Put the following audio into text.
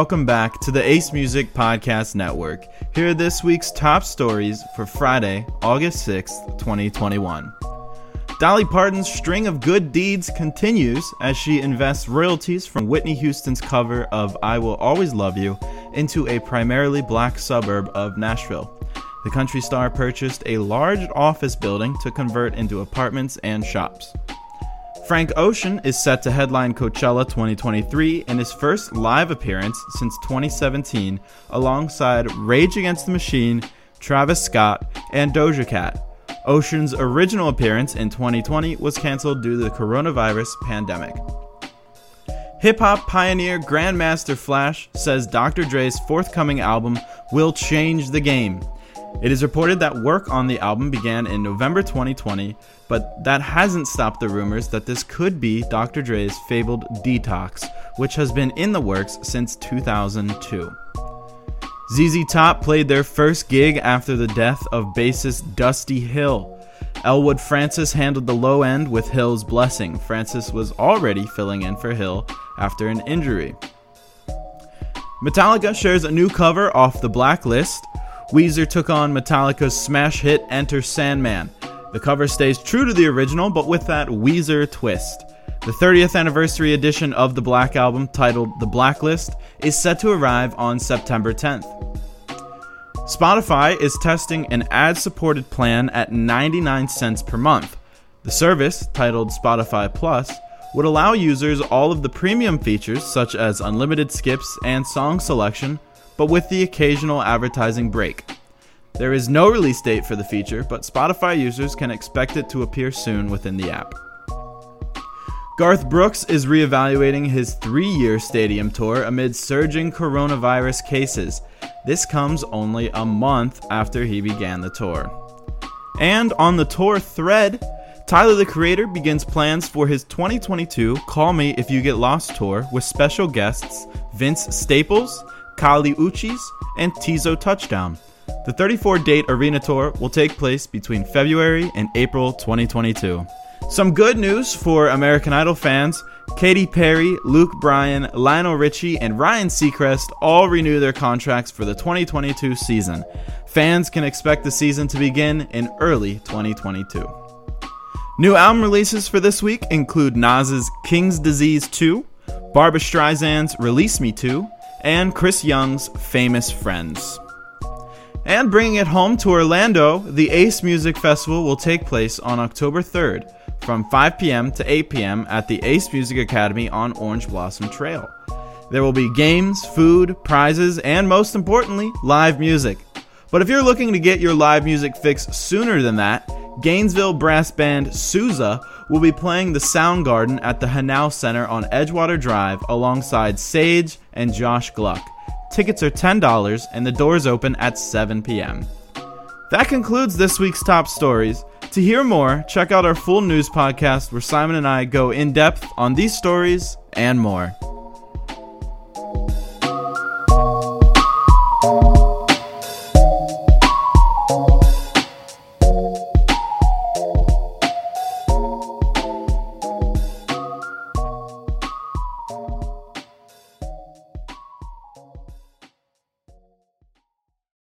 welcome back to the Ace Music Podcast Network. Here are this week's top stories for Friday, August 6th, 2021. Dolly Parton's string of good deeds continues as she invests royalties from Whitney Houston's cover of I Will Always Love You into a primarily black suburb of Nashville. The country star purchased a large office building to convert into apartments and shops. Frank Ocean is set to headline Coachella 2023 in his first live appearance since 2017 alongside Rage Against the Machine, Travis Scott, and Doja Cat. Ocean's original appearance in 2020 was canceled due to the coronavirus pandemic. Hip hop pioneer Grandmaster Flash says Dr. Dre's forthcoming album will change the game. It is reported that work on the album began in November 2020, but that hasn't stopped the rumors that this could be Dr. Dre's fabled Detox, which has been in the works since 2002. ZZ Top played their first gig after the death of bassist Dusty Hill. Elwood Francis handled the low end with Hill's blessing. Francis was already filling in for Hill after an injury. Metallica shares a new cover off the blacklist. Weezer took on Metallica's smash hit Enter Sandman. The cover stays true to the original, but with that Weezer twist. The 30th anniversary edition of the Black Album, titled The Blacklist, is set to arrive on September 10th. Spotify is testing an ad supported plan at 99 cents per month. The service, titled Spotify Plus, would allow users all of the premium features such as unlimited skips and song selection but with the occasional advertising break. There is no release date for the feature, but Spotify users can expect it to appear soon within the app. Garth Brooks is reevaluating his three year stadium tour amid surging coronavirus cases. This comes only a month after he began the tour. And on the tour thread, Tyler the Creator begins plans for his 2022 Call Me If You Get Lost tour with special guests Vince Staples, Kali Uchis, and Teezo Touchdown. The 34 date arena tour will take place between February and April 2022. Some good news for American Idol fans Katy Perry, Luke Bryan, Lionel Richie, and Ryan Seacrest all renew their contracts for the 2022 season. Fans can expect the season to begin in early 2022. New album releases for this week include Nas's King's Disease 2, Barbra Streisand's Release Me 2, and Chris Young's Famous Friends. And bringing it home to Orlando, the Ace Music Festival will take place on October 3rd from 5 p.m. to 8 p.m. at the Ace Music Academy on Orange Blossom Trail. There will be games, food, prizes, and most importantly, live music. But if you're looking to get your live music fix sooner than that, Gainesville brass band Sousa will be playing the Soundgarden at the Hanaud Center on Edgewater Drive alongside Sage and Josh Gluck. Tickets are $10 and the doors open at 7 p.m. That concludes this week's top stories. To hear more, check out our full news podcast where Simon and I go in depth on these stories and more.